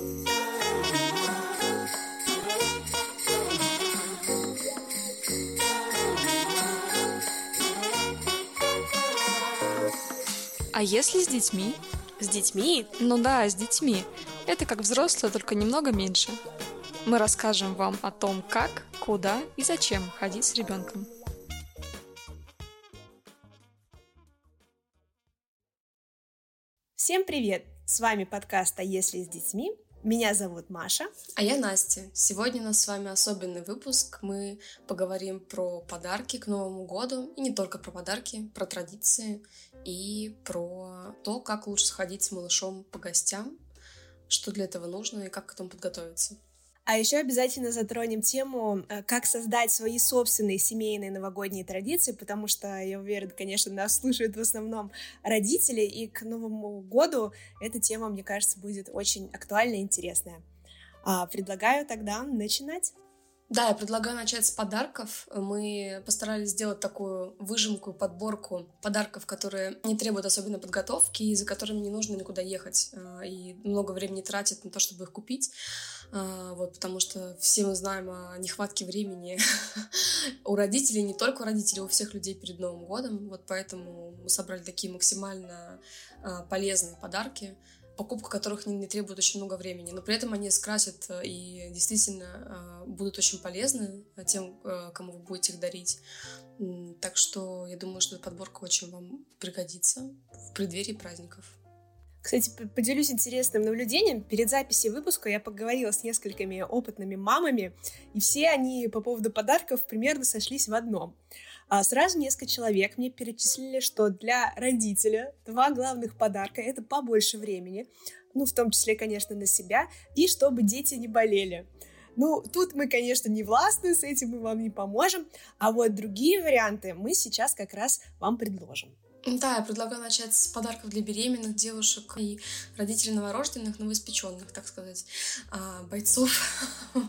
А если с детьми? С детьми? Ну да, с детьми. Это как взрослые, только немного меньше. Мы расскажем вам о том, как, куда и зачем ходить с ребенком. Всем привет! С вами подкаст «А если с детьми?» Меня зовут Маша. А я Настя. Сегодня у нас с вами особенный выпуск. Мы поговорим про подарки к Новому году. И не только про подарки, про традиции и про то, как лучше сходить с малышом по гостям, что для этого нужно и как к этому подготовиться. А еще обязательно затронем тему, э, как создать свои собственные семейные новогодние традиции, потому что, я уверена, конечно, нас слушают в основном родители, и к Новому году эта тема, мне кажется, будет очень актуальна и интересная. А, предлагаю тогда начинать. Да, я предлагаю начать с подарков. Мы постарались сделать такую выжимку, подборку подарков, которые не требуют особенно подготовки и за которыми не нужно никуда ехать э, и много времени тратить на то, чтобы их купить. Э, вот, потому что все мы знаем о нехватке времени у родителей, не только у родителей, у всех людей перед Новым годом. Вот поэтому мы собрали такие максимально э, полезные подарки покупка которых не, не требует очень много времени, но при этом они скрасят э, и действительно э, будут очень полезны тем, э, кому вы будете их дарить. Так что я думаю, что эта подборка очень вам пригодится в преддверии праздников. Кстати, поделюсь интересным наблюдением. Перед записью выпуска я поговорила с несколькими опытными мамами, и все они по поводу подарков примерно сошлись в одном — а сразу несколько человек мне перечислили, что для родителя два главных подарка — это побольше времени, ну, в том числе, конечно, на себя, и чтобы дети не болели. Ну, тут мы, конечно, не властны, с этим мы вам не поможем, а вот другие варианты мы сейчас как раз вам предложим. Да, я предлагаю начать с подарков для беременных девушек и родителей новорожденных, новоиспеченных, так сказать, а, бойцов.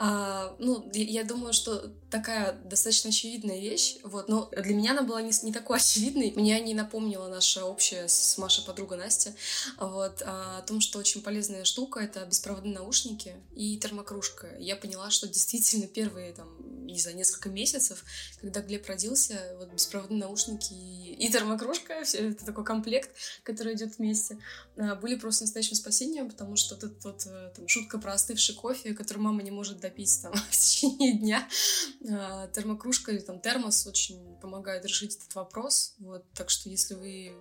А, ну, я думаю, что такая достаточно очевидная вещь, вот, но для меня она была не, не такой очевидной. Мне не напомнила наша общая с Машей подруга Настя, вот, а, о том, что очень полезная штука — это беспроводные наушники и термокружка. Я поняла, что действительно первые, там, не знаю, несколько месяцев, когда Глеб родился, вот беспроводные наушники и, и термокружка, все это такой комплект, который идет вместе, а, были просто настоящим спасением, потому что эта вот э, там, шутка про остывший кофе, который мама не может допить там в течение дня, а, термокружка или там термос очень помогает решить этот вопрос, вот, так что если вы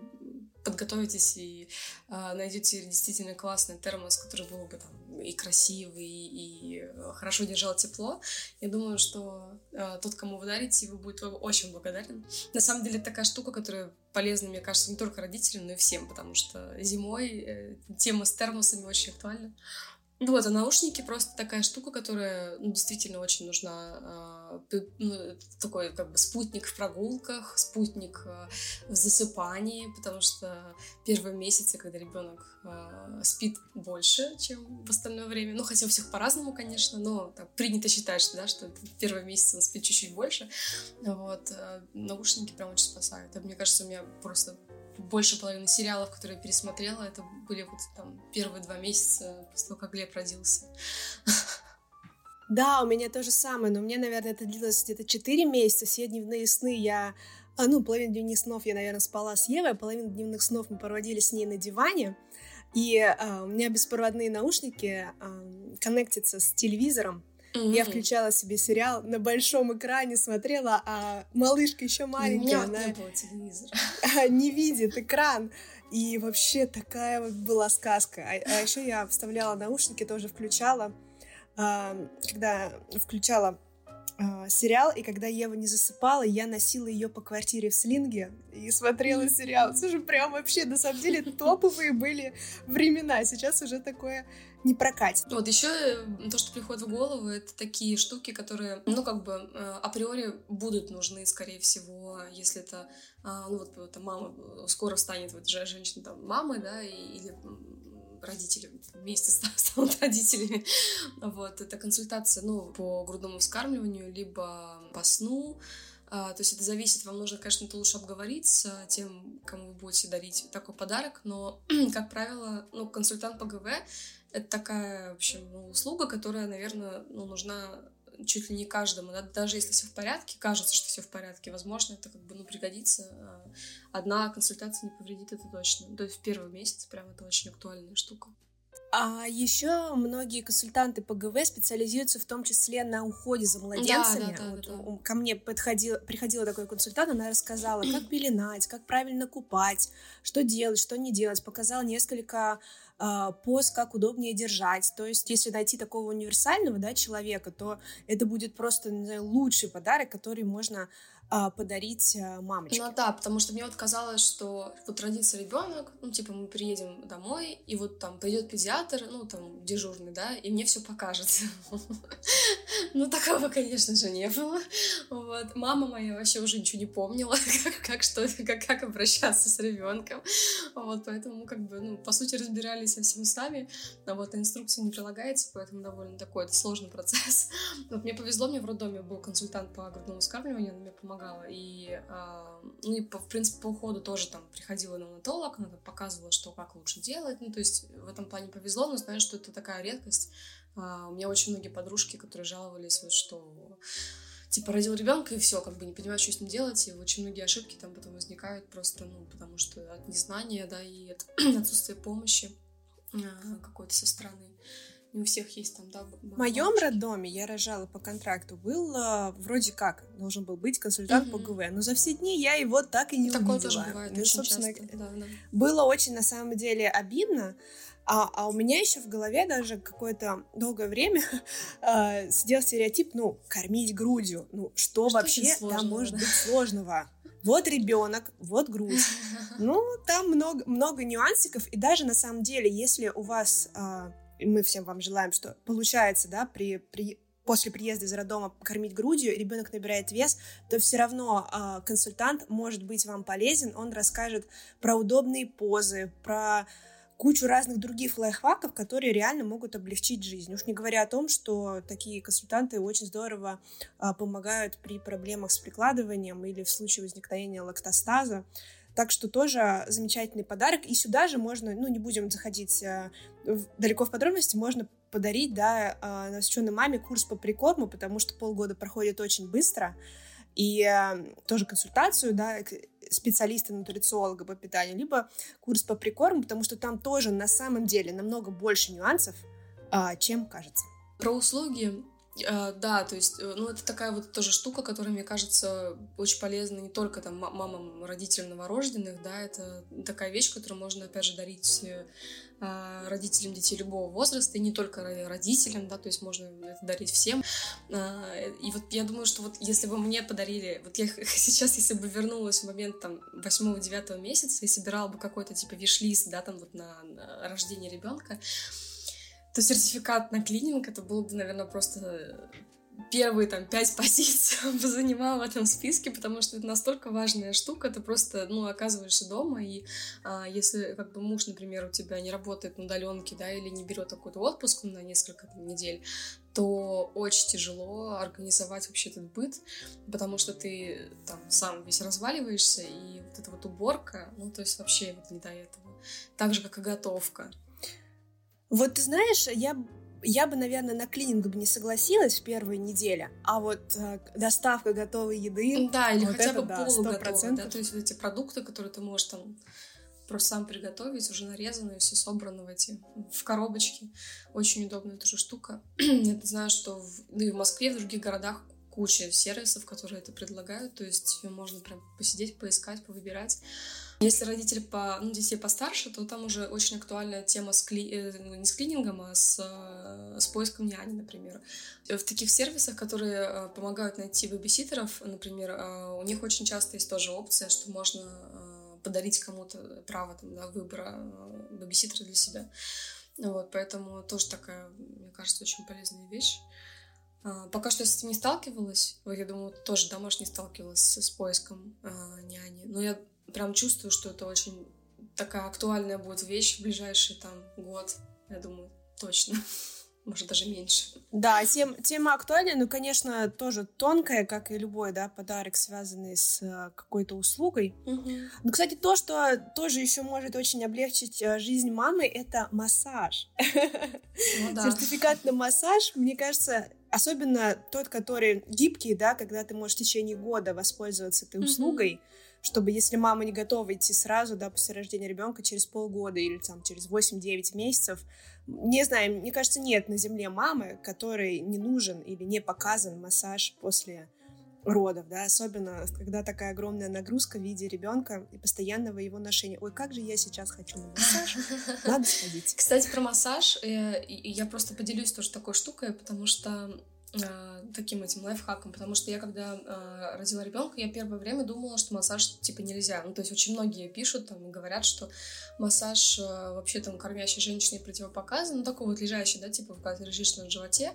подготовитесь и э, найдете действительно классный термос, который был бы там и красивый, и э, хорошо держал тепло, я думаю, что э, тот, кому вы дарите, вы будете очень благодарен. На самом деле, такая штука, которая полезна, мне кажется, не только родителям, но и всем, потому что зимой э, тема с термосами очень актуальна. Ну вот, а наушники просто такая штука, которая ну, действительно очень нужна. Э, ну, такой как бы спутник в прогулках, спутник э, в засыпании, потому что первые месяцы, когда ребенок э, спит больше, чем в остальное время, ну хотя у всех по-разному, конечно, но так, принято считать, что, да, что первые месяцы он спит чуть-чуть больше, вот, э, наушники прям очень спасают. И, мне кажется, у меня просто больше половины сериалов, которые я пересмотрела, это были вот там первые два месяца после того, как Глеб родился. Да, у меня то же самое, но мне, наверное, это длилось где-то 4 месяца. Все дневные сны я... А, ну, половину дневных снов я, наверное, спала с Евой, а половину дневных снов мы проводили с ней на диване. И а, у меня беспроводные наушники а, коннектятся с телевизором. Mm-hmm. Я включала себе сериал на большом экране, смотрела, а малышка еще маленькая, она не, было телевизора. не видит экран. И вообще такая вот была сказка. А, а еще я вставляла наушники, тоже включала. А, когда включала а, сериал, и когда Ева не засыпала, я носила ее по квартире в слинге и смотрела сериал. Слушай, прям вообще, на самом деле, топовые были времена. Сейчас уже такое не прокатит. Вот еще э, то, что приходит в голову, это такие штуки, которые, ну, как бы э, априори будут нужны, скорее всего, если это, а, ну, вот, вот мама скоро станет, вот женщина там мамой, да, или родители вместе станут родителями. Вот, это консультация, ну, по грудному вскармливанию, либо по сну, А, то есть это зависит, вам нужно, конечно, это лучше обговорить с тем, кому вы будете дарить такой подарок, но, как правило, ну, консультант по ГВ — это такая, в общем, ну, услуга, которая, наверное, ну, нужна чуть ли не каждому, да, даже если все в порядке, кажется, что все в порядке, возможно, это как бы, ну, пригодится. А одна консультация не повредит, это точно. То есть в первый месяц прям это очень актуальная штука. А еще многие консультанты по ГВ специализируются в том числе на уходе за младенцами. Да, да, да, вот да, да. Ко мне подходил, приходила такой консультант, она рассказала, как пеленать, как правильно купать, что делать, что не делать, показала несколько э, поз, как удобнее держать. То есть, если найти такого универсального да, человека, то это будет просто знаю, лучший подарок, который можно подарить а, мамочке. Ну да, потому что мне вот казалось, что вот родится ребенок, ну типа мы приедем домой, и вот там придет педиатр, ну там дежурный, да, и мне все покажет. Ну такого, конечно же, не было. Вот. Мама моя вообще уже ничего не помнила, как, что, как, как обращаться с ребенком. Вот, поэтому как бы, ну, по сути, разбирались совсем сами. А вот инструкция не прилагается, поэтому довольно такой это сложный процесс. Вот мне повезло, мне в роддоме был консультант по грудному вскармливанию, он мне помогал помогала. И, э, ну, и по, в принципе, по уходу тоже там приходила неонатолог, она показывала, что как лучше делать. Ну, то есть в этом плане повезло, но знаю, что это такая редкость. Э, у меня очень многие подружки, которые жаловались, вот, что типа родил ребенка и все, как бы не понимаю, что с ним делать, и очень многие ошибки там потом возникают просто, ну, потому что от незнания, да, и от отсутствия помощи э, какой-то со стороны не у всех есть там, да, В моем роддоме я рожала по контракту, был а, вроде как, должен был быть консультант угу. по ГВ, но за все дни я его так и не Такое увидела. Такое тоже бывает ну, очень собственно, часто. Да, да. Было очень, на самом деле, обидно, а, а у меня еще в голове даже какое-то долгое время э, сидел стереотип, ну, кормить грудью. Ну, что, что вообще там может быть сложного? Вот ребенок, вот грудь. Ну, там много, много нюансиков. И даже на самом деле, если у вас э, мы всем вам желаем, что получается, да, при, при после приезда из роддома кормить грудью, ребенок набирает вес, то все равно э, консультант может быть вам полезен, он расскажет про удобные позы, про кучу разных других лайфхаков, которые реально могут облегчить жизнь. Уж не говоря о том, что такие консультанты очень здорово а, помогают при проблемах с прикладыванием или в случае возникновения лактостаза. Так что тоже замечательный подарок. И сюда же можно, ну, не будем заходить э, далеко в подробности, можно подарить, да, э, новоспеченной маме курс по прикорму, потому что полгода проходит очень быстро. И э, тоже консультацию, да, специалиста нутрициолога по питанию, либо курс по прикорму, потому что там тоже на самом деле намного больше нюансов, э, чем кажется. Про услуги да, то есть, э, ну, это такая вот тоже штука, которая, мне кажется, очень полезна не только там мамам, родителям новорожденных, да, это такая вещь, которую можно, опять же, дарить uh, родителям детей любого возраста, и не только родителям, да, то есть можно это дарить всем. Uh, и вот я думаю, что вот если бы мне подарили, вот я сейчас, если бы вернулась в момент там 8-9 месяца и собирала бы какой-то типа виш-лист, да, там вот на, на рождение ребенка, то сертификат на клининг это было бы, наверное, просто первые там пять позиций бы занимала в этом списке, потому что это настолько важная штука, ты просто, ну, оказываешься дома, и а, если, как бы, муж, например, у тебя не работает на удаленке, да, или не берет какой-то отпуск на несколько там, недель, то очень тяжело организовать вообще этот быт, потому что ты там сам весь разваливаешься, и вот эта вот уборка, ну, то есть вообще вот не до этого. Так же, как и готовка. Вот ты знаешь, я я бы, наверное, на клининг бы не согласилась в первой неделе, а вот э, доставка готовой еды... Да, или вот хотя бы да, полуготовой, да, то есть вот эти продукты, которые ты можешь там просто сам приготовить, уже нарезанные, все собрано в эти, в коробочки. Очень удобная тоже штука. Я знаю, что в, ну, и в Москве, в других городах куча сервисов, которые это предлагают, то есть можно прям посидеть, поискать, повыбирать. Если родители по, ну, детей постарше, то там уже очень актуальная тема с кли... Э, ну, не с клинингом, а с, э, с поиском няни, например. В таких сервисах, которые э, помогают найти бэбиситеров, например, у них очень часто есть тоже опция, что можно подарить кому-то право там, да, выбора бэбиситера для себя. Вот, поэтому тоже такая, мне кажется, очень полезная вещь. Пока что я с этим не сталкивалась. Я думаю, тоже, не сталкивалась с, поиском э, няни. Но я прям чувствую, что это очень такая актуальная будет вещь в ближайший там год, я думаю, точно. может, даже меньше. Да, тем, тема актуальная, но, конечно, тоже тонкая, как и любой, да, подарок, связанный с а, какой-то услугой. Угу. Но, кстати, то, что тоже еще может очень облегчить а, жизнь мамы, это массаж. Ну, да. Сертификат на массаж, мне кажется, особенно тот, который гибкий, да, когда ты можешь в течение года воспользоваться этой услугой, угу чтобы если мама не готова идти сразу, да, после рождения ребенка через полгода или там через 8-9 месяцев, не знаю, мне кажется, нет на земле мамы, которой не нужен или не показан массаж после родов, да, особенно когда такая огромная нагрузка в виде ребенка и постоянного его ношения. Ой, как же я сейчас хочу на массаж, надо сходить. Кстати, про массаж, э, я просто поделюсь тоже такой штукой, потому что таким этим лайфхаком, потому что я когда э, родила ребенка, я первое время думала, что массаж типа нельзя. Ну, то есть очень многие пишут там и говорят, что массаж э, вообще там кормящей женщине противопоказан, ну, такой вот лежащий, да, типа, когда ты лежишь на животе,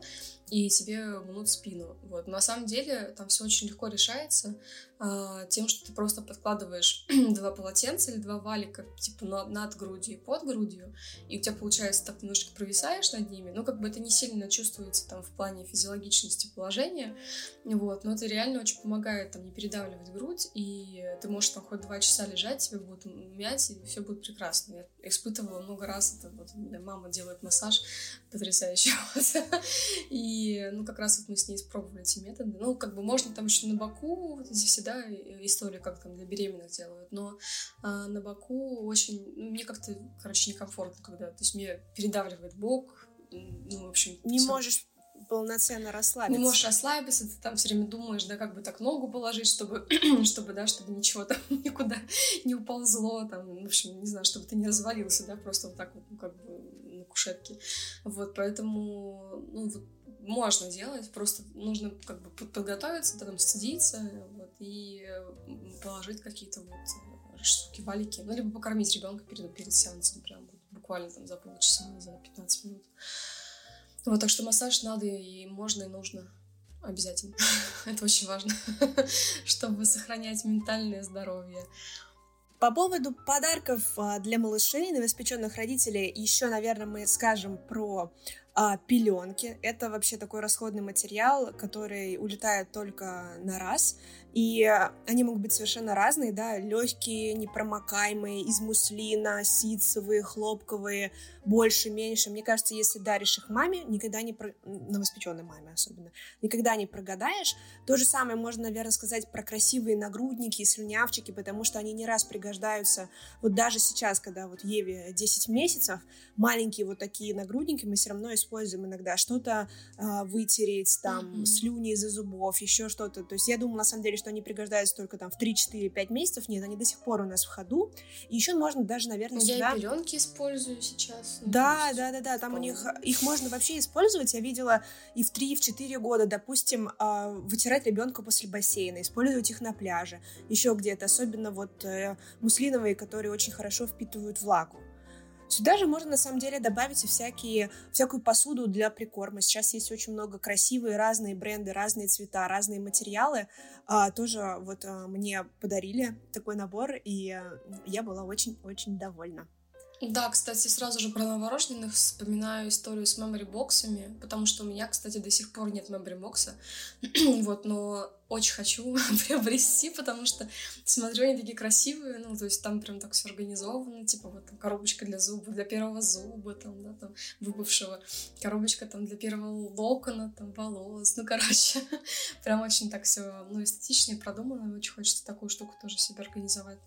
и тебе мнут спину. Вот. На самом деле там все очень легко решается а, тем, что ты просто подкладываешь два полотенца или два валика типа над, над грудью и под грудью, и у тебя получается так немножко провисаешь над ними, но как бы это не сильно чувствуется там в плане физиологичности положения, вот, но это реально очень помогает там не передавливать грудь, и ты можешь там хоть два часа лежать, тебе будут мять, и все будет прекрасно. Я испытывала много раз это, вот мама делает массаж потрясающий, и ну, как раз вот мы с ней испробовали эти методы. Ну, как бы можно там еще на боку, вот эти все, да, истории, как там для беременных делают, но а, на боку очень, ну, мне как-то, короче, некомфортно, когда, то есть мне передавливает бок, ну, в общем... Не всё. можешь полноценно расслабиться. Не можешь расслабиться, ты там все время думаешь, да, как бы так ногу положить, чтобы, чтобы, да, чтобы ничего там никуда не уползло, там, в общем, не знаю, чтобы ты не развалился, да, просто вот так вот, ну, как бы на кушетке. Вот, поэтому, ну, вот можно делать, просто нужно как бы подготовиться, потом сцедиться вот, и положить какие-то вот э, штуки, валики, ну, либо покормить ребенка перед, перед сеансом, прям вот, буквально там за полчаса, за 15 минут. Вот, так что массаж надо и можно, и нужно. Обязательно. Это очень важно, чтобы сохранять ментальное здоровье. По поводу подарков а, для малышей, новоспеченных родителей, еще, наверное, мы скажем про а, пеленки. Это вообще такой расходный материал, который улетает только на раз. И они могут быть совершенно разные, да, легкие, непромокаемые, из муслина, ситцевые, хлопковые, больше, меньше. Мне кажется, если даришь их маме, никогда не про... новоспеченной маме особенно, никогда не прогадаешь. То же самое можно, наверное, сказать про красивые нагрудники и слюнявчики, потому что они не раз пригождаются. Вот даже сейчас, когда вот Еве 10 месяцев, маленькие вот такие нагрудники мы все равно используем иногда. Что-то э, вытереть, там, mm-hmm. слюни из-за зубов, еще что-то. То есть я думаю, на самом деле, что они пригождаются только там в 3-4-5 месяцев. Нет, они до сих пор у нас в ходу. И еще можно даже, наверное, я сюда... Я пеленки использую сейчас. Ну, да, да, да, да. Там у них их можно вообще использовать. Я видела и в 3, и в 4 года, допустим, э, вытирать ребенка после бассейна, использовать их на пляже, еще где-то. Особенно вот э, муслиновые, которые очень хорошо впитывают влагу. Сюда же можно на самом деле добавить и всякие, всякую посуду для прикорма. Сейчас есть очень много красивые разные бренды, разные цвета, разные материалы. А, тоже вот а, мне подарили такой набор, и а, я была очень-очень довольна. Да, кстати, сразу же про новорожденных вспоминаю историю с мемори-боксами, потому что у меня, кстати, до сих пор нет мемори-бокса, вот, но очень хочу приобрести, потому что смотрю, они такие красивые, ну, то есть там прям так все организовано, типа вот там коробочка для зуба, для первого зуба, там, да, там, выбывшего, коробочка там для первого локона, там, волос, ну, короче, прям очень так все, ну, эстетично и продумано, очень хочется такую штуку тоже себе организовать.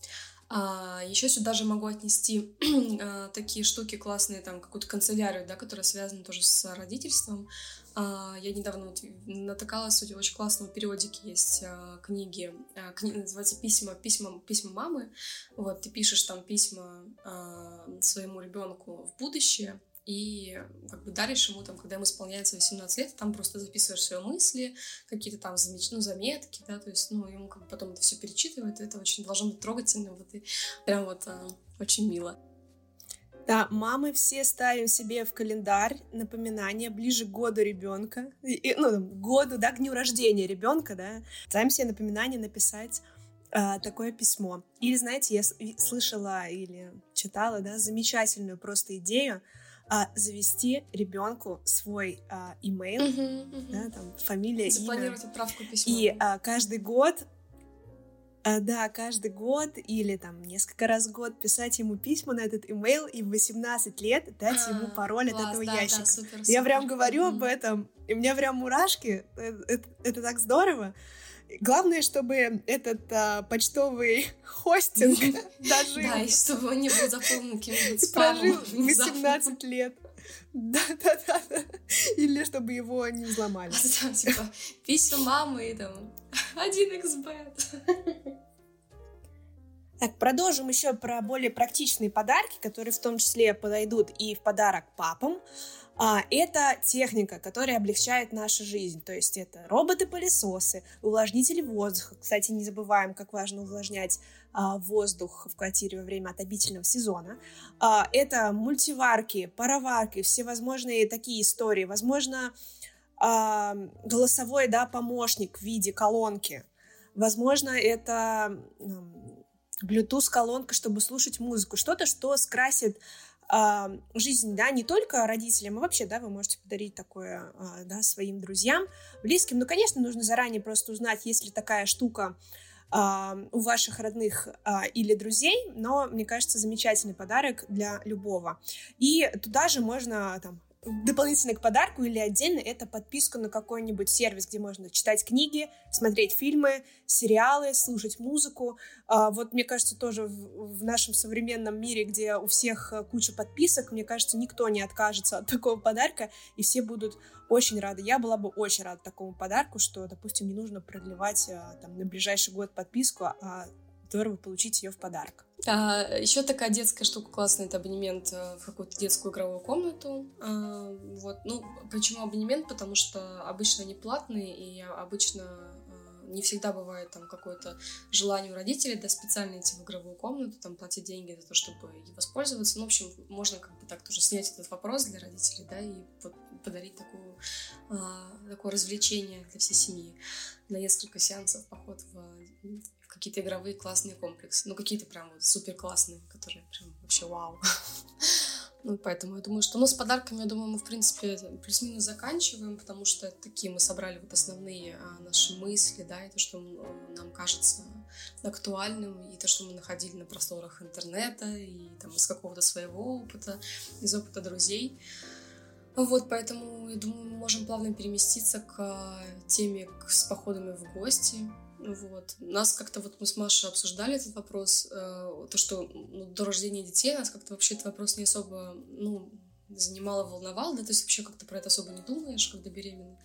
А, еще сюда же могу отнести а, такие штуки классные, там, какую-то канцелярию, да, которая связана тоже с родительством. А, я недавно вот натыкалась, очень классного периодики есть а, книги, а, кни, называется «Письма, письма, письма мамы». Вот, ты пишешь там письма а, своему ребенку в будущее, и как бы даришь ему, там, когда ему исполняется 18 лет, там просто записываешь свои мысли, какие-то там замеч... ну, заметки, да, то есть, ну, ему как бы потом это все перечитывает, и это очень должно быть трогательно, вот, и прям вот а, очень мило. Да, мамы все ставим себе в календарь напоминание ближе к году ребенка, ну, году, да, к дню рождения ребенка, да, ставим себе напоминание написать э, такое письмо. Или, знаете, я слышала или читала, да, замечательную просто идею, а, завести ребенку свой а, имейл, Мгм, мгм. да, там фамилия, имя. Запланировать отправку письма. И а, каждый год, а, да, каждый год или там несколько раз в год писать ему письма на этот имейл и в 18 лет дать ему А, пароль от класс, этого да, да, ящика. супер, Я прям супер. говорю об Мгм. этом, и у меня прям мурашки. Э, Это, это так здорово. Главное, чтобы этот а, почтовый хостинг дожил, Да, и чтобы он не был заполнен каким-нибудь прожил спамом. внезапно. 18 лет. Да-да-да. Или чтобы его не взломали. А там типа письма мамы и там 1xbet. Так, продолжим еще про более практичные подарки, которые в том числе подойдут и в подарок папам. А, это техника, которая облегчает нашу жизнь. То есть это роботы-пылесосы, увлажнители воздуха. Кстати, не забываем, как важно увлажнять а, воздух в квартире во время отопительного сезона. А, это мультиварки, пароварки, всевозможные такие истории. Возможно, а, голосовой да, помощник в виде колонки. Возможно, это Bluetooth-колонка, чтобы слушать музыку. Что-то, что скрасит а, жизнь, да, не только родителям, а вообще, да, вы можете подарить такое, а, да, своим друзьям, близким. Ну, конечно, нужно заранее просто узнать, есть ли такая штука а, у ваших родных или друзей, но, мне кажется, замечательный подарок для любого. И туда же можно, там, дополнительно к подарку или отдельно это подписку на какой-нибудь сервис, где можно читать книги, смотреть фильмы, сериалы, слушать музыку. А, Вот, мне кажется, тоже в, в нашем современном мире, где у всех э, куча подписок, мне кажется, никто не откажется от такого подарка, и все будут очень рады. Я была бы очень рада такому подарку, что, допустим, не нужно продлевать э, там, на ближайший год подписку, а здорово получить ее в подарок. А, еще такая детская штука классная, это абонемент э, в какую-то детскую игровую комнату. А, вот, ну, почему абонемент? Потому что обычно они платные, и обычно э, не всегда бывает там какое-то желание у родителей, да, специально идти в игровую комнату, там, платить деньги за то, чтобы ей воспользоваться. Ну, в общем, можно как бы так тоже снять этот вопрос для родителей, да, и подарить такую, а, такое развлечение для всей семьи на несколько сеансов поход в какие-то игровые классные комплексы. Ну, какие-то прям вот супер классные, которые прям вообще вау. Ну, поэтому я думаю, что, ну, с подарками, я думаю, мы, в принципе, плюс-минус заканчиваем, потому что такие мы собрали вот основные а, наши мысли, да, и то, что нам кажется актуальным, и то, что мы находили на просторах интернета, и там из какого-то своего опыта, из опыта друзей. Вот, поэтому, я думаю, мы можем плавно переместиться к а, теме с походами в гости. Вот. Нас как-то вот мы с Машей обсуждали этот вопрос, э, то, что ну, до рождения детей нас как-то вообще этот вопрос не особо, ну, занимал и волновал, да, то есть вообще как-то про это особо не думаешь, когда беременна.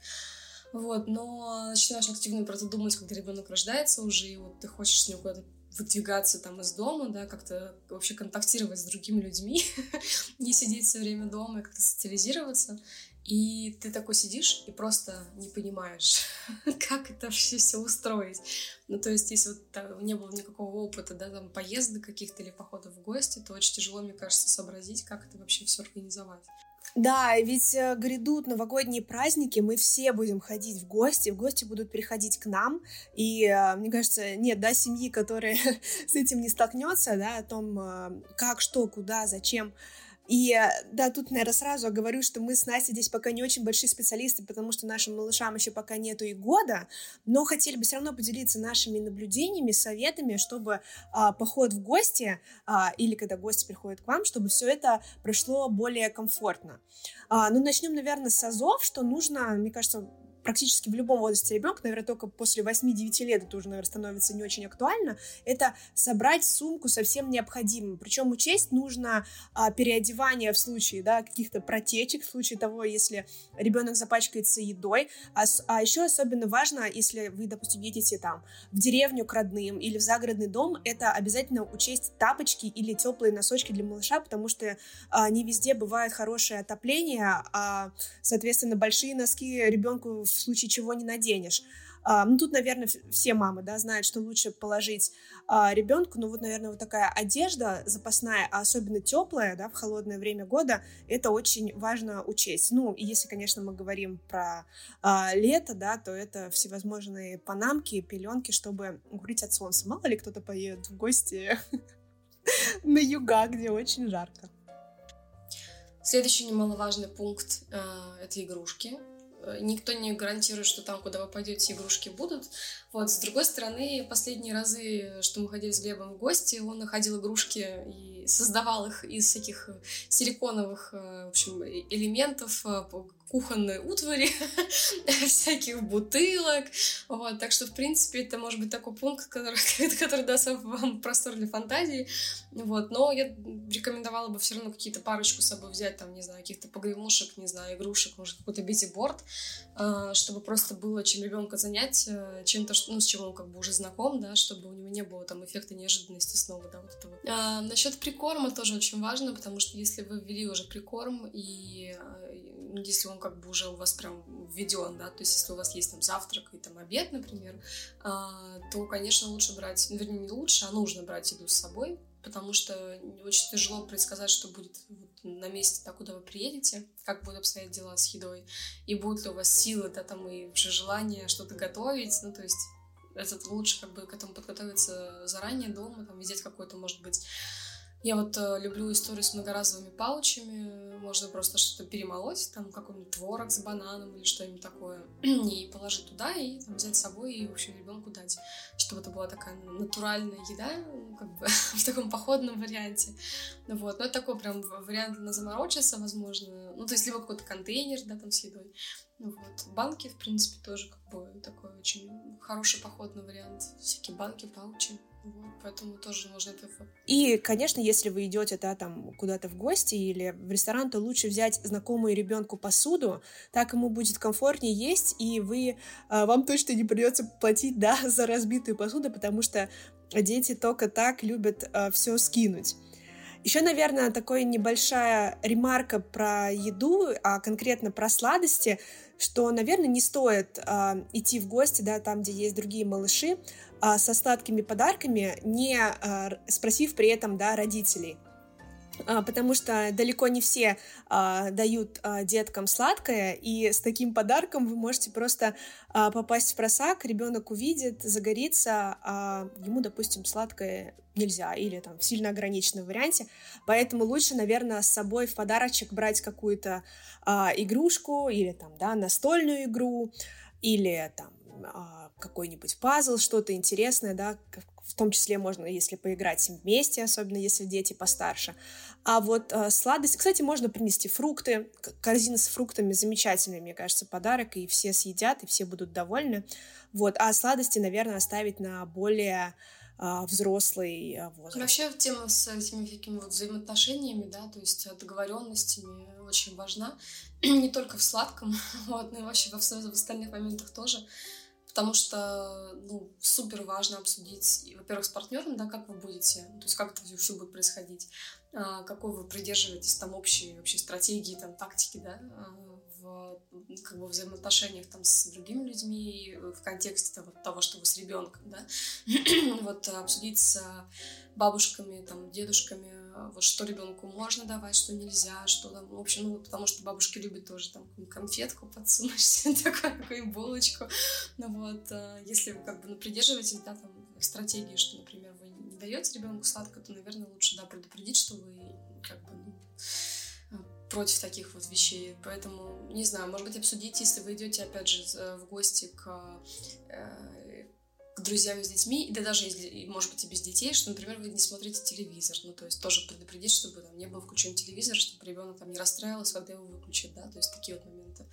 Вот, но начинаешь активно про это думать, когда ребенок рождается уже, и вот ты хочешь с ним куда-то выдвигаться там из дома, да, как-то вообще контактировать с другими людьми, не сидеть все время дома и как-то социализироваться. И ты такой сидишь и просто не понимаешь, как это вообще все устроить. Ну, то есть, если вот не было никакого опыта, да, там, поездок каких-то или походов в гости, то очень тяжело, мне кажется, сообразить, как это вообще все организовать. Да, ведь э, грядут новогодние праздники, мы все будем ходить в гости, в гости будут приходить к нам, и э, мне кажется, нет, да, семьи, которая с этим не столкнется, да, о том, э, как, что, куда, зачем. И э, да, тут, наверное, сразу говорю, что мы с Настей здесь пока не очень большие специалисты, потому что нашим малышам еще пока нету и года, но хотели бы все равно поделиться нашими наблюдениями, советами, чтобы а, поход в гости а, или когда гости приходят к вам, чтобы все это прошло более комфортно. А, ну, начнем, наверное, с азов, что нужно, мне кажется, практически в любом возрасте ребенка, наверное, только после 8-9 лет это уже, наверное, становится не очень актуально, это собрать сумку со всем необходимым. Причем учесть нужно а, переодевание в случае да, каких-то протечек, в случае того, если ребенок запачкается едой. А, а еще особенно важно, если вы, допустим, едете там в деревню к родным или в загородный дом, это обязательно учесть тапочки или теплые носочки для малыша, потому что а, не везде бывает хорошее отопление, а, соответственно, большие носки ребенку в случае чего не наденешь. А, ну, тут, наверное, все мамы, да, знают, что лучше положить а, ребенку, ну, вот, наверное, вот такая одежда запасная, а особенно теплая, да, в холодное время года, это очень важно учесть. Ну, и если, конечно, мы говорим про а, лето, да, то это всевозможные панамки, пеленки, чтобы укрыть от солнца. Мало ли кто-то поедет в гости на юга, где очень жарко. Следующий немаловажный пункт э, это игрушки. Э, никто не гарантирует, что там, куда вы пойдете, игрушки будут. Вот, с другой стороны, последние разы, что мы ходили с Глебом в гости, он находил игрушки и создавал их из всяких силиконовых, э, в общем, элементов, э, кухонной утвари, всяких бутылок. Вот, так что, в принципе, это может быть такой пункт, который, который даст вам простор для фантазии. Вот, но я рекомендовала бы все равно какие-то парочку с собой взять, там, не знаю, каких-то погремушек, не знаю, игрушек, может, какой-то бьюти-борд, а, чтобы просто было чем ребенка занять, э, чем-то, ну, с чем он как бы уже знаком, да, чтобы у него не было там эффекта неожиданности снова, да, вот этого. А, насчет прикорма тоже очень важно, потому что если вы ввели уже прикорм и э, если он как бы уже у вас прям введен, да, то есть если у вас есть там завтрак и там обед, например, а, то, конечно, лучше брать, ну, вернее, не лучше, а нужно брать еду с собой, потому что очень тяжело предсказать, что будет на месте, так, куда вы приедете, как будут обстоять дела с едой, и будут ли у вас силы, да, там, и вообще желание что-то готовить, ну, то есть это лучше как бы к этому подготовиться заранее дома, там, взять какой-то, может быть, я вот э, люблю историю с многоразовыми паучами. Можно просто что-то перемолоть, там какой-нибудь творог с бананом или что-нибудь такое, и положить туда, и там, взять с собой, и, в общем, ребенку дать. Чтобы это была такая натуральная еда, ну, как бы в таком походном варианте. Вот. Но это такой прям вариант на заморочиться, возможно. Ну, то есть, либо какой-то контейнер, да, там с едой. Вот. Банки, в принципе, тоже как бы такой очень хороший походный вариант. Всякие банки, паучи. Поэтому тоже нужно ПФ. И, конечно, если вы идете да, там куда-то в гости или в ресторан, то лучше взять знакомую ребенку посуду, так ему будет комфортнее есть, и вы, а, вам точно не придется платить да, за разбитую посуду, потому что дети только так любят а, все скинуть. Еще, наверное, такая небольшая ремарка про еду, а конкретно про сладости, что, наверное, не стоит э, идти в гости, да, там, где есть другие малыши, э, со сладкими подарками, не э, спросив при этом, да, родителей. А, потому что далеко не все а, дают а, деткам сладкое, и с таким подарком вы можете просто попасть в просак, ребенок увидит, загорится, а ему, допустим, сладкое нельзя или там в сильно ограниченном варианте, поэтому лучше, наверное, с собой в подарочек брать какую-то игрушку или там, да, настольную игру или там какой-нибудь пазл, что-то интересное, да, в том числе можно, если поиграть вместе, особенно если дети постарше. А вот э, сладость, кстати, можно принести фрукты, корзина с фруктами замечательный, мне кажется, подарок, и все съедят, и все будут довольны. Вот, а сладости, наверное, оставить на более а, взрослый а, возраст. Вообще тема с этими всякими вот взаимоотношениями, да, то есть договоренностями очень важна. Не только в сладком, вот, но и вообще во, в остальных моментах тоже. Потому что, ну, супер важно обсудить, во-первых, с партнером, да, как вы будете, то есть как это все будет происходить, а, какой вы придерживаетесь там общей, общей стратегии, там, тактики, да, в как бы, взаимоотношениях там с другими людьми, в контексте того, того что вы с ребенком, да, вот обсудить с бабушками, там, дедушками, вот что ребенку можно давать, что нельзя, что там, в общем, ну, потому что бабушки любят тоже там конфетку подсунуть, такую, такую булочку, ну вот, а, если вы как бы ну, придерживаетесь, да, там, стратегии, что, например, вы не даете ребенку сладко, то, наверное, лучше, да, предупредить, что вы как бы, ну, против таких вот вещей. Поэтому, не знаю, может быть, обсудить, если вы идете, опять же, в гости к, э, к друзьям с детьми, да даже если, может быть, и без детей, что, например, вы не смотрите телевизор. Ну, то есть тоже предупредить, чтобы там не был включен телевизор, чтобы ребенок там не расстраивался, когда его выключит, да, то есть такие вот моменты.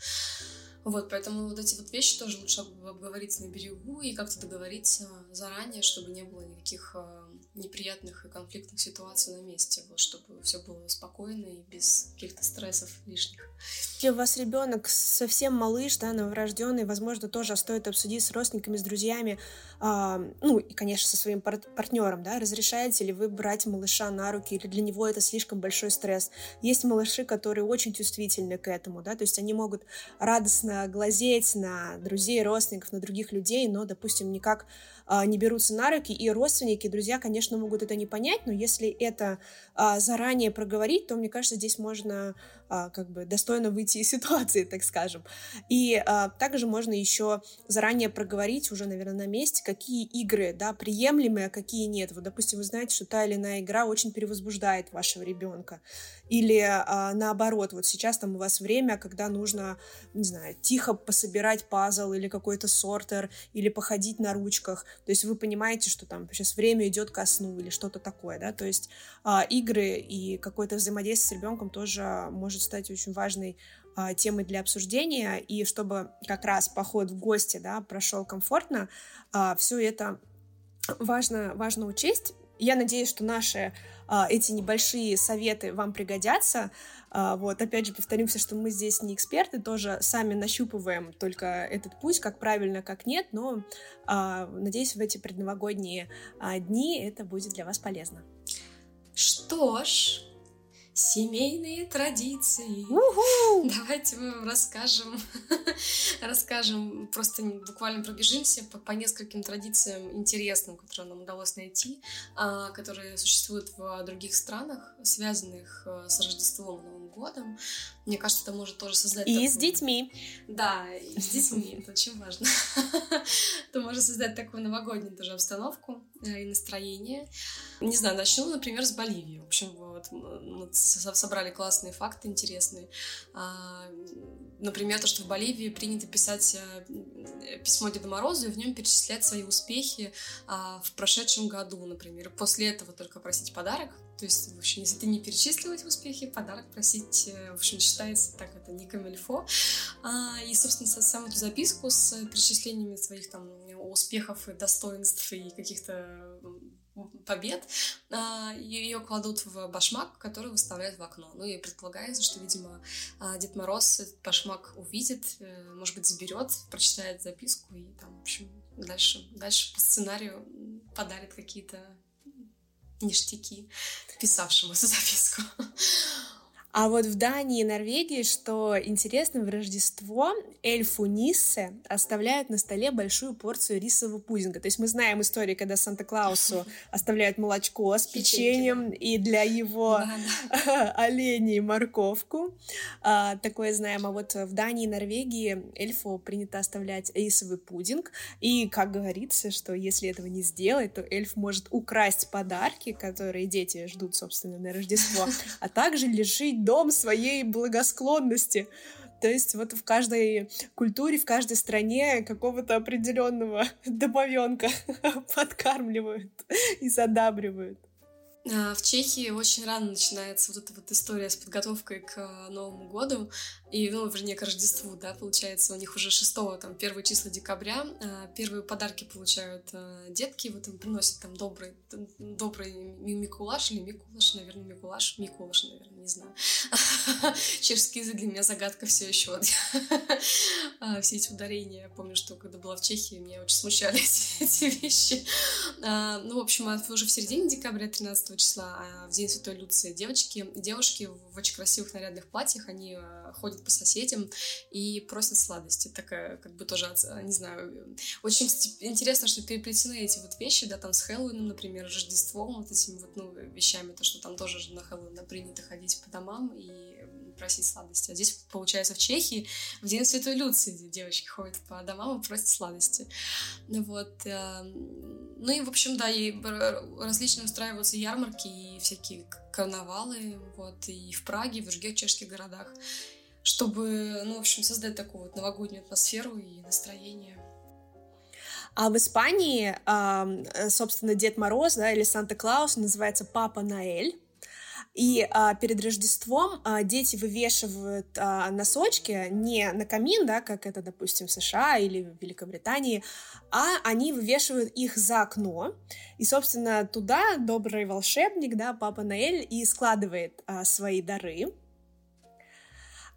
Вот, поэтому вот эти вот вещи тоже лучше обговорить на берегу и как-то договориться заранее, чтобы не было никаких э, неприятных и конфликтных ситуаций на месте, вот, чтобы все было спокойно и без каких-то стрессов лишних. Если у вас ребенок совсем малыш, да, новорожденный, возможно, тоже стоит обсудить с родственниками, с друзьями, а, ну и, конечно, со своим пар- партнером, да, разрешаете ли вы брать малыша на руки, или для него это слишком большой стресс. Есть малыши, которые очень чувствительны к этому, да, то есть они могут радостно глазеть на друзей, родственников, на других людей, но, допустим, никак не берутся на руки, и родственники, друзья, конечно, могут это не понять, но если это а, заранее проговорить, то, мне кажется, здесь можно а, как бы достойно выйти из ситуации, так скажем. И а, также можно еще заранее проговорить уже, наверное, на месте, какие игры, да, приемлемые, а какие нет. Вот, допустим, вы знаете, что та или иная игра очень перевозбуждает вашего ребенка. Или а, наоборот, вот сейчас там у вас время, когда нужно, не знаю, тихо пособирать пазл или какой-то сортер, или походить на ручках. То есть вы понимаете, что там сейчас время идет ко сну или что-то такое, да. То есть а, игры и какое-то взаимодействие с ребенком тоже может стать очень важной а, темой для обсуждения. И чтобы как раз поход в гости, да, прошел комфортно, а, все это важно, важно учесть. Я надеюсь, что наши эти небольшие советы вам пригодятся. А, вот, опять же, повторимся, что мы здесь не эксперты, тоже сами нащупываем только этот путь, как правильно, как нет, но а, надеюсь, в эти предновогодние а, дни это будет для вас полезно. Что ж, семейные традиции. У-ху! Давайте мы вам расскажем, расскажем, просто буквально пробежимся по, по нескольким традициям интересным, которые нам удалось найти, а, которые существуют в других странах, связанных а, с Рождеством Новым годом. Мне кажется, это может тоже создать... И такую... с детьми. Да, и с детьми, это очень важно. Это может создать такую новогоднюю тоже обстановку э, и настроение. Не знаю, начну, например, с Боливии. В общем, вот собрали классные факты интересные. А, например, то, что в Боливии принято писать э, письмо Деду Морозу и в нем перечислять свои успехи а, в прошедшем году, например. После этого только просить подарок. То есть, в общем, если ты не перечисливать успехи, подарок просить, э, в общем, считается так, это не камильфо. А, и, собственно, саму эту записку с перечислениями своих там успехов и достоинств и каких-то побед, а, ее кладут в башмак, который выставляют в окно. Ну и предполагается, что, видимо, а, Дед Мороз этот башмак увидит, э, может быть, заберет, прочитает записку и там, в общем, дальше, дальше по сценарию подарит какие-то ништяки писавшему эту записку. А вот в Дании и Норвегии, что интересно, в Рождество эльфу Ниссе оставляют на столе большую порцию рисового пудинга. То есть мы знаем историю, когда Санта-Клаусу оставляют молочко с печеньем и для его оленей морковку. А, такое знаем. А вот в Дании и Норвегии эльфу принято оставлять рисовый пудинг. И, как говорится, что если этого не сделать, то эльф может украсть подарки, которые дети ждут, собственно, на Рождество, а также лишить дом своей благосклонности. То есть вот в каждой культуре, в каждой стране какого-то определенного домовенка подкармливают и задабривают. А, в Чехии очень рано начинается вот эта вот история с подготовкой к э, Новому году, и, ну, вернее, к Рождеству, да, получается, у них уже 6 там, первые числа декабря, а, первые подарки получают э, детки, вот им приносят там добрый, добрый Микулаш или Микулаш, наверное, Микулаш, Микулаш, наверное, не знаю. Чешский язык для меня загадка все еще, вот. А, все эти ударения, я помню, что когда была в Чехии, меня очень смущали эти, вещи. Ну, в общем, уже в середине декабря, 13 числа, а в День Святой Люции девочки, девушки в очень красивых нарядных платьях, они э, ходят по соседям и просят сладости. Такая, как бы тоже, не знаю, очень интересно, что переплетены эти вот вещи, да, там с Хэллоуином, например, Рождеством, вот этими вот, ну, вещами, то, что там тоже на Хэллоуин принято ходить по домам и просить сладости. А здесь, получается, в Чехии в День Святой Люции девочки ходят по домам и просят сладости. Ну вот. Эм, ну и, в общем, да, и различные устраиваются ярмарки и всякие карнавалы, вот, и в Праге, и в других чешских городах, чтобы, ну, в общем, создать такую вот новогоднюю атмосферу и настроение. А в Испании, собственно, Дед Мороз, да, или Санта-Клаус называется Папа Наэль. И а, перед Рождеством а, дети вывешивают а, носочки не на камин, да, как это, допустим, в США или в Великобритании, а они вывешивают их за окно. И, собственно, туда добрый волшебник, да, Папа Наэль, и складывает а, свои дары.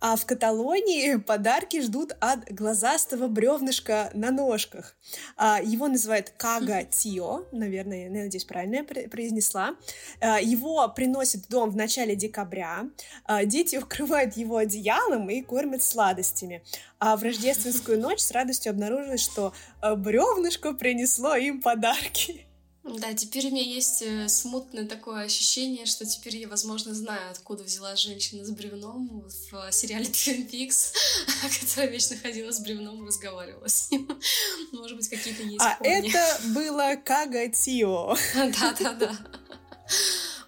А в Каталонии подарки ждут от глазастого бревнышка на ножках. А, его называют Кага Тио, наверное, я надеюсь, правильно я произнесла. А, его приносят в дом в начале декабря. А, дети укрывают его одеялом и кормят сладостями. А в рождественскую ночь с радостью обнаружилось, что бревнышко принесло им подарки. Да, теперь у меня есть э, смутное такое ощущение, что теперь я, возможно, знаю, откуда взяла женщина с бревном в сериале Twin Peaks, которая вечно ходила с бревном и разговаривала с ним. Может быть, какие-то есть А это было Кагатио. Да-да-да.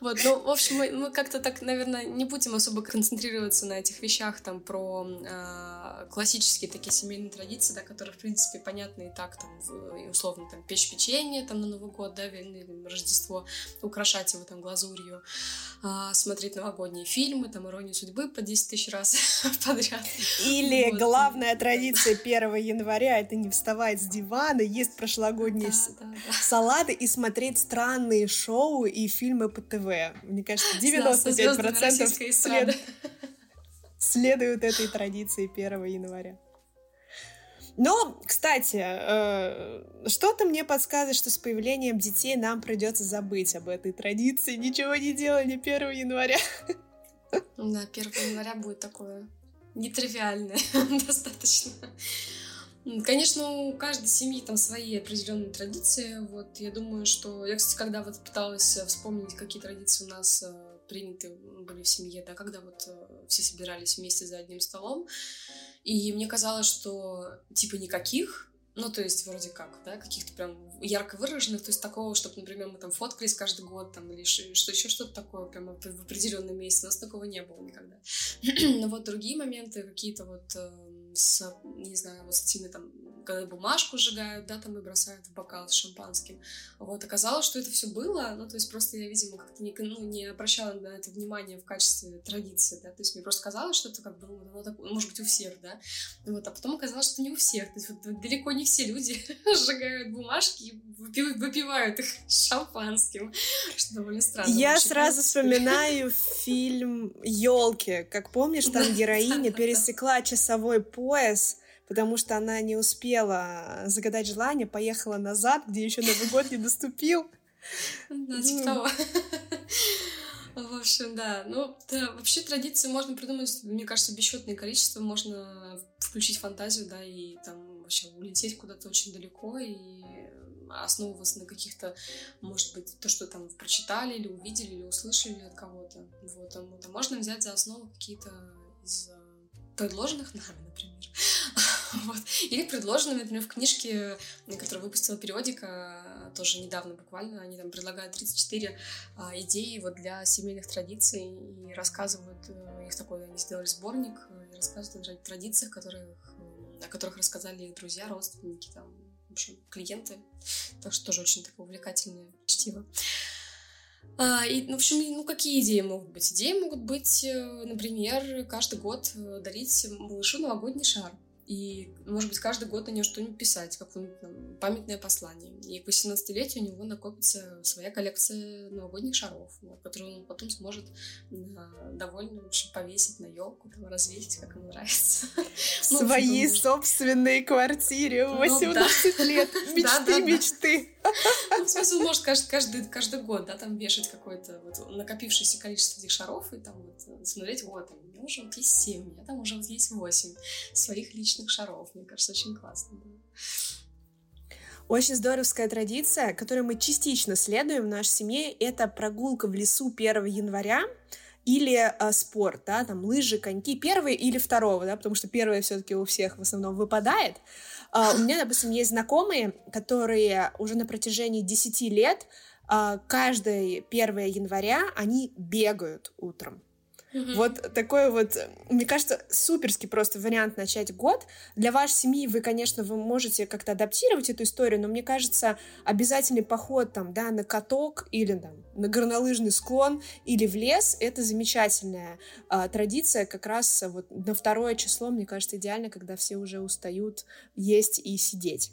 Вот, ну, в общем, мы, мы как-то так, наверное, не будем особо концентрироваться на этих вещах, там, про э, классические такие семейные традиции, да, которые, в принципе, понятны и так, там, условно, там, печь печенье, там, на Новый год, да, или Рождество, украшать его, там, глазурью, э, смотреть новогодние фильмы, там, «Иронию судьбы» по 10 тысяч раз подряд. Или вот. главная традиция 1 января — это не вставать с дивана, есть прошлогодние да, да, да. салаты и смотреть странные шоу и фильмы по ТВ. Мне кажется, 95% след... следуют этой традиции 1 января. Но, кстати, э, что-то мне подсказывает, что с появлением детей нам придется забыть об этой традиции. Ничего не делали 1 января. Да, 1 января будет такое нетривиальное достаточно. Конечно, у каждой семьи там свои определенные традиции. Вот я думаю, что я, кстати, когда вот пыталась э, вспомнить, какие традиции у нас э, приняты были в семье, да, когда вот э, все собирались вместе за одним столом, и мне казалось, что типа никаких, ну, то есть, вроде как, да, каких-то прям ярко выраженных, то есть такого, чтобы, например, мы там фоткались каждый год, там, или что еще что-то такое, прямо в определенном месте, у нас такого не было никогда. Но вот другие моменты, какие-то вот с, не знаю, вот с этими там когда бумажку сжигают, да, там и бросают в бокал с шампанским. Вот, оказалось, что это все было, ну, то есть просто я, видимо, как-то не, ну, не обращала на это внимание в качестве традиции, да, то есть мне просто казалось, что это как бы, ну, ну так, может быть, у всех, да, вот, а потом оказалось, что не у всех, то есть вот, далеко не все люди сжигают бумажки и выпивают их шампанским, что довольно странно. Я сразу вспоминаю фильм «Елки», как помнишь, там героиня пересекла часовой пояс, потому что она не успела загадать желание, поехала назад, где еще Новый год не наступил. Да, типа того. В общем, да. Ну, да, вообще традиции можно придумать, мне кажется, бесчетное количество. Можно включить фантазию, да, и там вообще улететь куда-то очень далеко и основываться на каких-то, может быть, то, что там прочитали или увидели, или услышали от кого-то. Вот, а, а можно взять за основу какие-то из предложенных нами, например. вот. Или предложенными, например, в книжке, которую выпустила периодика, тоже недавно буквально, они там предлагают 34 а, идеи вот для семейных традиций и рассказывают, э, их такой, они сделали сборник, э, и рассказывают о традициях, которых, о которых рассказали их друзья, родственники, там, в общем, клиенты. Так что тоже очень такое увлекательное чтиво. А, и, ну, в общем, ну, какие идеи могут быть? Идеи могут быть, э, например, каждый год дарить малышу новогодний шар. И, может быть, каждый год на нее что-нибудь писать, какое-нибудь памятное послание. И к 18-летию у него накопится своя коллекция новогодних шаров, которую он потом сможет да, довольно общем, повесить на елку, там, развесить, как ему нравится. В ну, своей собственной квартире в 18 ну, лет. Мечты, мечты. Ну, в смысле, он может каждый, каждый, каждый год, да, там вешать какое-то вот, накопившееся количество этих шаров и там вот смотреть, вот, там, меня уже вот есть 7, у меня там уже вот есть 8 своих личных шаров. Мне кажется, очень классно было. Очень здоровская традиция, которой мы частично следуем в нашей семье, это прогулка в лесу 1 января или э, спорт, да, там лыжи, коньки, первые или второго, да, потому что первое все-таки у всех в основном выпадает. Uh, у меня, допустим, есть знакомые, которые уже на протяжении 10 лет uh, каждое 1 января они бегают утром. Mm-hmm. Вот такой вот, мне кажется, суперский просто вариант начать год. Для вашей семьи вы, конечно, вы можете как-то адаптировать эту историю, но мне кажется, обязательный поход там, да, на каток или там на горнолыжный склон или в лес — это замечательная а, традиция. Как раз вот на второе число, мне кажется, идеально, когда все уже устают есть и сидеть.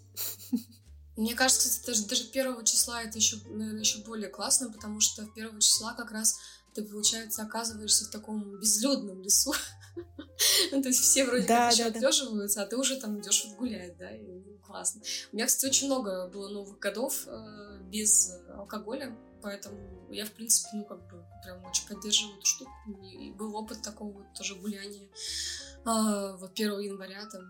Мне кажется, кстати, даже, даже первого числа это еще, наверное, еще более классно, потому что первого числа как раз ты, получается, оказываешься в таком безлюдном лесу. ну, то есть все вроде да, как еще да, отлеживаются, да. а ты уже там идешь вот гулять, да, и классно. У меня, кстати, очень много было новых годов э, без алкоголя, поэтому я, в принципе, ну, как бы прям очень поддерживаю эту штуку. И был опыт такого вот тоже гуляния. Э, вот 1 января там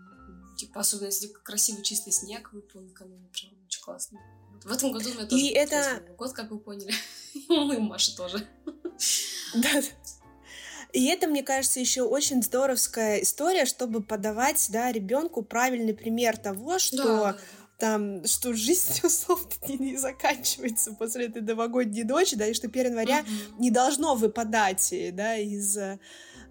Типа, особенно если красивый чистый снег выпал накануне, прям очень классно. В этом году у меня тоже и это... год, как вы поняли. И Маша тоже. Да. И это, мне кажется, еще очень здоровская история, чтобы подавать да, ребенку правильный пример того, что да. там, что жизнь условно не, не заканчивается после этой новогодней ночи, да, и что 1 января угу. не должно выпадать да, из, э,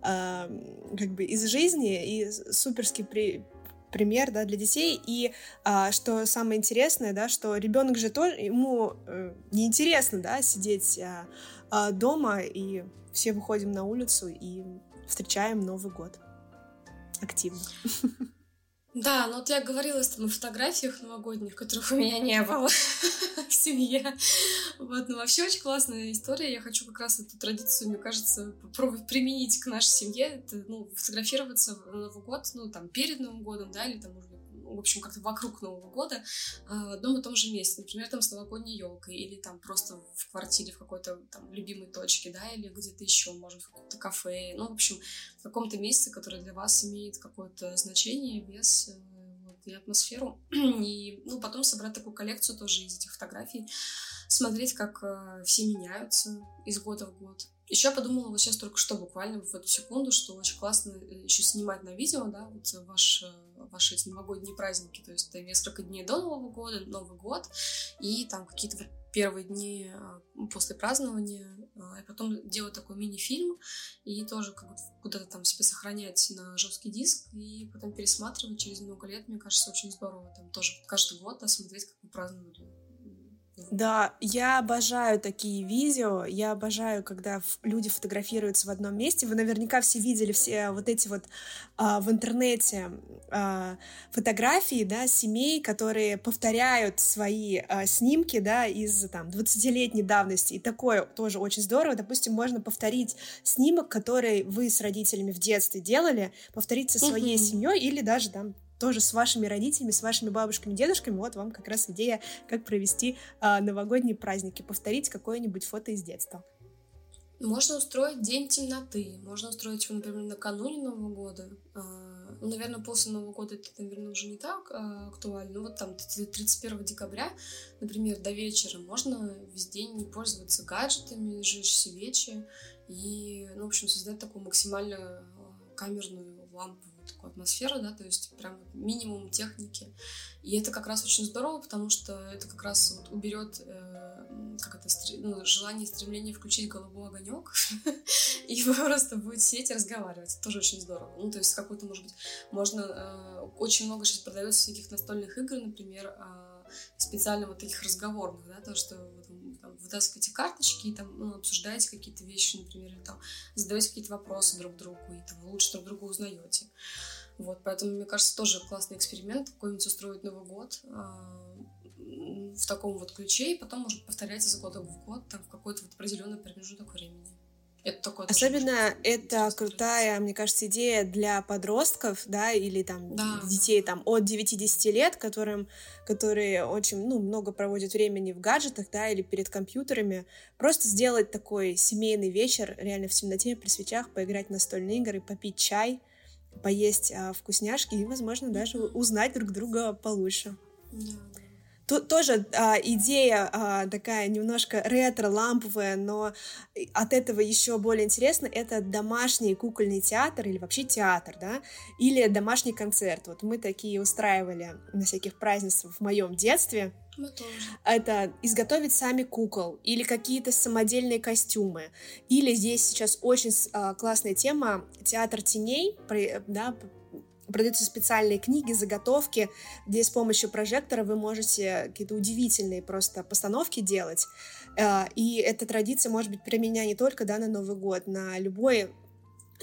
как бы из жизни, и суперский при, пример, да, для детей. И а, что самое интересное, да, что ребенок же тоже, ему э, неинтересно, да, сидеть а, а, дома, и все выходим на улицу и встречаем Новый год активно. Да, но вот я говорила там о фотографиях новогодних, которых у меня не было в семье. Вот, ну вообще очень классная история. Я хочу как раз эту традицию, мне кажется, попробовать применить к нашей семье. Это, ну, фотографироваться на Новый год, ну, там, перед Новым годом, да, или там, быть, в общем, как-то вокруг Нового года а, в одном и том же месте. Например, там с новогодней елкой, или там просто в квартире в какой-то там любимой точке, да, или где-то еще, может, в каком-то кафе. Ну, в общем, в каком-то месте, которое для вас имеет какое-то значение, вес э, вот, и атмосферу. И, ну, потом собрать такую коллекцию тоже из этих фотографий, смотреть, как э, все меняются из года в год. Еще я подумала вот сейчас только что, буквально в эту секунду, что очень классно э, еще снимать на видео, да, вот ваш, э, ваши эти новогодние праздники, то есть несколько дней до Нового года, Новый год, и там какие-то первые дни э, после празднования, и потом делать такой мини-фильм, и тоже как куда-то там себе сохранять на жесткий диск, и потом пересматривать через много лет, мне кажется, очень здорово. Там тоже каждый год да, смотреть, как вы праздновали да, я обожаю такие видео, я обожаю, когда люди фотографируются в одном месте. Вы наверняка все видели все вот эти вот а, в интернете а, фотографии, да, семей, которые повторяют свои а, снимки, да, из там 20-летней давности. И такое тоже очень здорово. Допустим, можно повторить снимок, который вы с родителями в детстве делали, повторить со своей mm-hmm. семьей или даже там тоже с вашими родителями, с вашими бабушками, дедушками. Вот вам как раз идея, как провести э, новогодние праздники, повторить какое-нибудь фото из детства. Можно устроить день темноты, можно устроить его, например, накануне Нового года. А, ну, наверное, после Нового года это, наверное, уже не так а, актуально. Ну, вот там 31 декабря, например, до вечера можно весь день не пользоваться гаджетами, жечь свечи и, ну, в общем, создать такую максимально камерную лампу такую атмосферу, да, то есть прям минимум техники. И это как раз очень здорово, потому что это как раз вот уберет э, как это, ну, желание, стремление включить голубой огонек, и просто будете сидеть и разговаривать. Это тоже очень здорово. Ну, то есть какой-то, может быть, можно... Э, очень много сейчас продается всяких настольных игр, например, э, специально вот таких разговорных, да, то, что вытаскиваете карточки и там ну, обсуждаете какие-то вещи, например, или там задаете какие-то вопросы друг другу, и там лучше друг друга узнаете. Вот, поэтому, мне кажется, тоже классный эксперимент, какой-нибудь устроить Новый год э, в таком вот ключе, и потом может повторять из года в год, там, в какой-то вот определенный промежуток времени. Это такое Особенно это крутая, мне кажется, идея для подростков, да, или там да, детей там от 9-10 лет, которым, которые очень, ну, много проводят времени в гаджетах, да, или перед компьютерами. Просто сделать такой семейный вечер, реально в темноте, при свечах, поиграть в настольные игры, попить чай, поесть а, вкусняшки и, возможно, даже узнать друг друга получше. Да, Тут тоже а, идея а, такая немножко ретро-ламповая, но от этого еще более интересно, это домашний кукольный театр или вообще театр, да, или домашний концерт. Вот мы такие устраивали на всяких празднествах в моем детстве. Мы тоже. Это изготовить сами кукол или какие-то самодельные костюмы. Или здесь сейчас очень а, классная тема театр теней, да, продаются специальные книги, заготовки, где с помощью прожектора вы можете какие-то удивительные просто постановки делать. Э, и эта традиция может быть применена не только да, на Новый год, на любой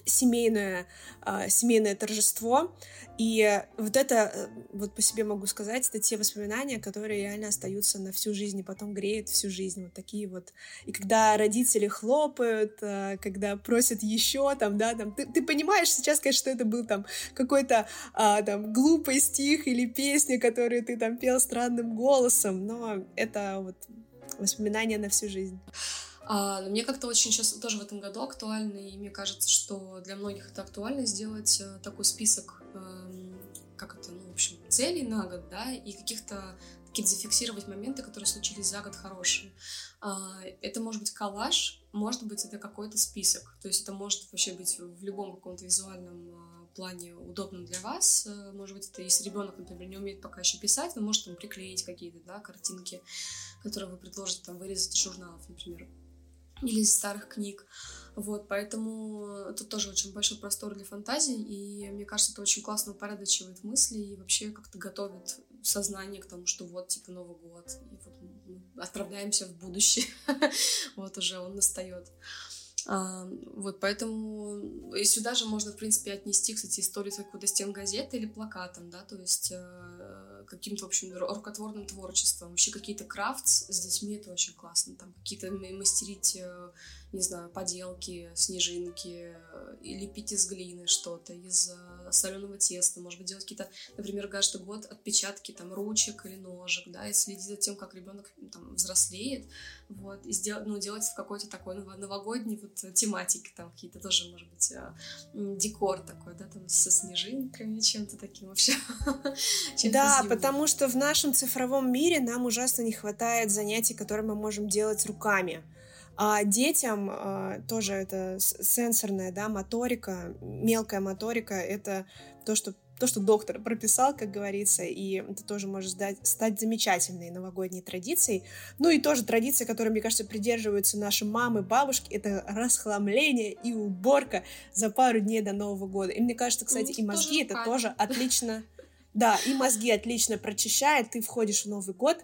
семейное, э, семейное торжество. И вот это, э, вот по себе могу сказать, это те воспоминания, которые реально остаются на всю жизнь и потом греют всю жизнь. Вот такие вот. И когда родители хлопают, э, когда просят еще, там, да, там, ты, ты понимаешь сейчас, конечно, что это был там какой-то а, там глупый стих или песня, которую ты там пел странным голосом, но это вот воспоминания на всю жизнь. А, но мне как-то очень сейчас тоже в этом году актуально, и мне кажется, что для многих это актуально сделать э, такой список, э, как это, ну, целей на год, да, и каких-то какие-то зафиксировать моменты, которые случились за год хорошие. А, это может быть коллаж, может быть, это какой-то список. То есть это может вообще быть в любом каком-то визуальном а, плане удобным для вас. Э, может быть, это если ребенок, например, не умеет пока еще писать, вы можете там приклеить какие-то да, картинки, которые вы предложите там вырезать из журналов, например, или из старых книг. Вот, поэтому тут тоже очень большой простор для фантазии, и мне кажется, это очень классно упорядочивает мысли и вообще как-то готовит сознание к тому, что вот, типа, Новый год, и вот мы отправляемся в будущее, вот уже он настает. А, вот, поэтому и сюда же можно, в принципе, отнести, кстати, историю какой-то стен газеты или плакатом, да, то есть э, каким-то, в общем, рукотворным творчеством. Вообще какие-то крафтс с детьми, это очень классно, там какие-то мастерить э, не знаю, поделки, снежинки, и лепить из глины что-то, из э, соленого теста, может быть, делать какие-то, например, каждый год отпечатки там ручек или ножек, да, и следить за тем, как ребенок там взрослеет, вот, и сделать, ну, делать в какой-то такой новогодней вот тематике, там какие-то тоже, может быть, э, декор такой, да, там со снежинками, чем-то таким вообще. Да, потому что в нашем цифровом мире нам ужасно не хватает занятий, которые мы можем делать руками. А детям а, тоже это сенсорная, да, моторика, мелкая моторика, это то, что то, что доктор прописал, как говорится, и это тоже может стать, стать замечательной новогодней традицией. Ну и тоже традиция, которой, мне кажется, придерживаются наши мамы, бабушки, это расхламление и уборка за пару дней до Нового года. И мне кажется, кстати, ну, и мозги тоже это тоже отлично... Да, и мозги отлично прочищает, ты входишь в Новый год,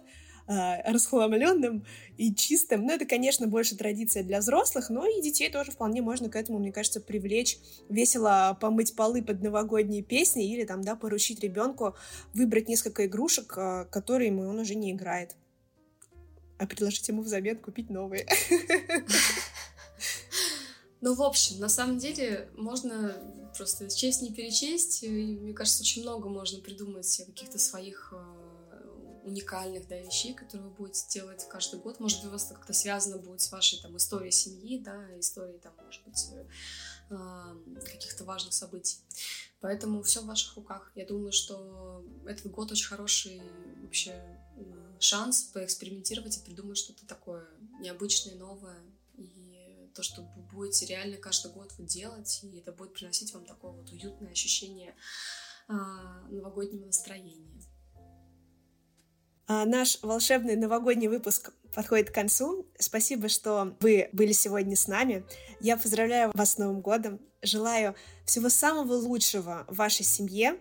э, расхламленным и чистым. Ну, это, конечно, больше традиция для взрослых, но и детей тоже вполне можно к этому, мне кажется, привлечь, весело помыть полы под новогодние песни или там, да, поручить ребенку выбрать несколько игрушек, э, которые ему он уже не играет. А предложить ему взамен купить новые. Ну, в общем, на самом деле можно просто честь не перечесть. И, мне кажется, очень много можно придумать каких-то своих э, уникальных да, вещей, которые вы будете делать каждый год. Может быть, у вас это как-то связано будет с вашей там, историей семьи, да, историей, там, может быть, э, каких-то важных событий. Поэтому все в ваших руках. Я думаю, что этот год очень хороший вообще шанс поэкспериментировать и придумать что-то такое необычное, новое. То, что вы будете реально каждый год вот делать, и это будет приносить вам такое вот уютное ощущение а, новогоднего настроения. А, наш волшебный новогодний выпуск подходит к концу. Спасибо, что вы были сегодня с нами. Я поздравляю вас с Новым годом. Желаю всего самого лучшего вашей семье.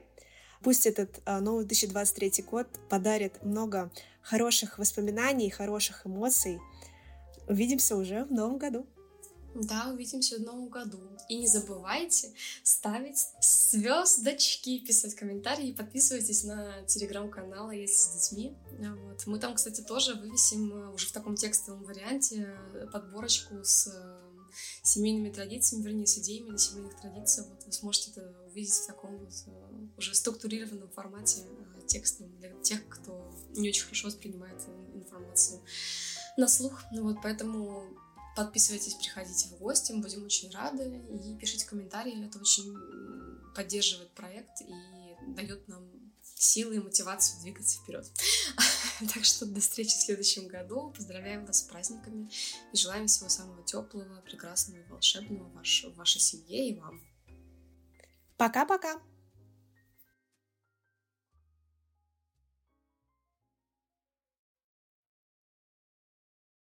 Пусть этот а, новый 2023 год подарит много хороших воспоминаний, хороших эмоций. Увидимся уже в новом году. Да, увидимся в новом году. И не забывайте ставить звездочки, писать комментарии и подписывайтесь на телеграм-канал «Если с детьми». Вот. Мы там, кстати, тоже вывесим э, уже в таком текстовом варианте э, подборочку с э, семейными традициями, вернее, с идеями на семейных традициях. Вот вы сможете это увидеть в таком вот уже структурированном формате текстовом для тех, кто не очень хорошо воспринимает информацию на слух. Ну вот, поэтому Подписывайтесь, приходите в гости, мы будем очень рады. И пишите комментарии, это очень поддерживает проект и дает нам силы и мотивацию двигаться вперед. Так что до встречи в следующем году. Поздравляем вас с праздниками и желаем всего самого теплого, прекрасного и волшебного в вашей семье и вам. Пока-пока!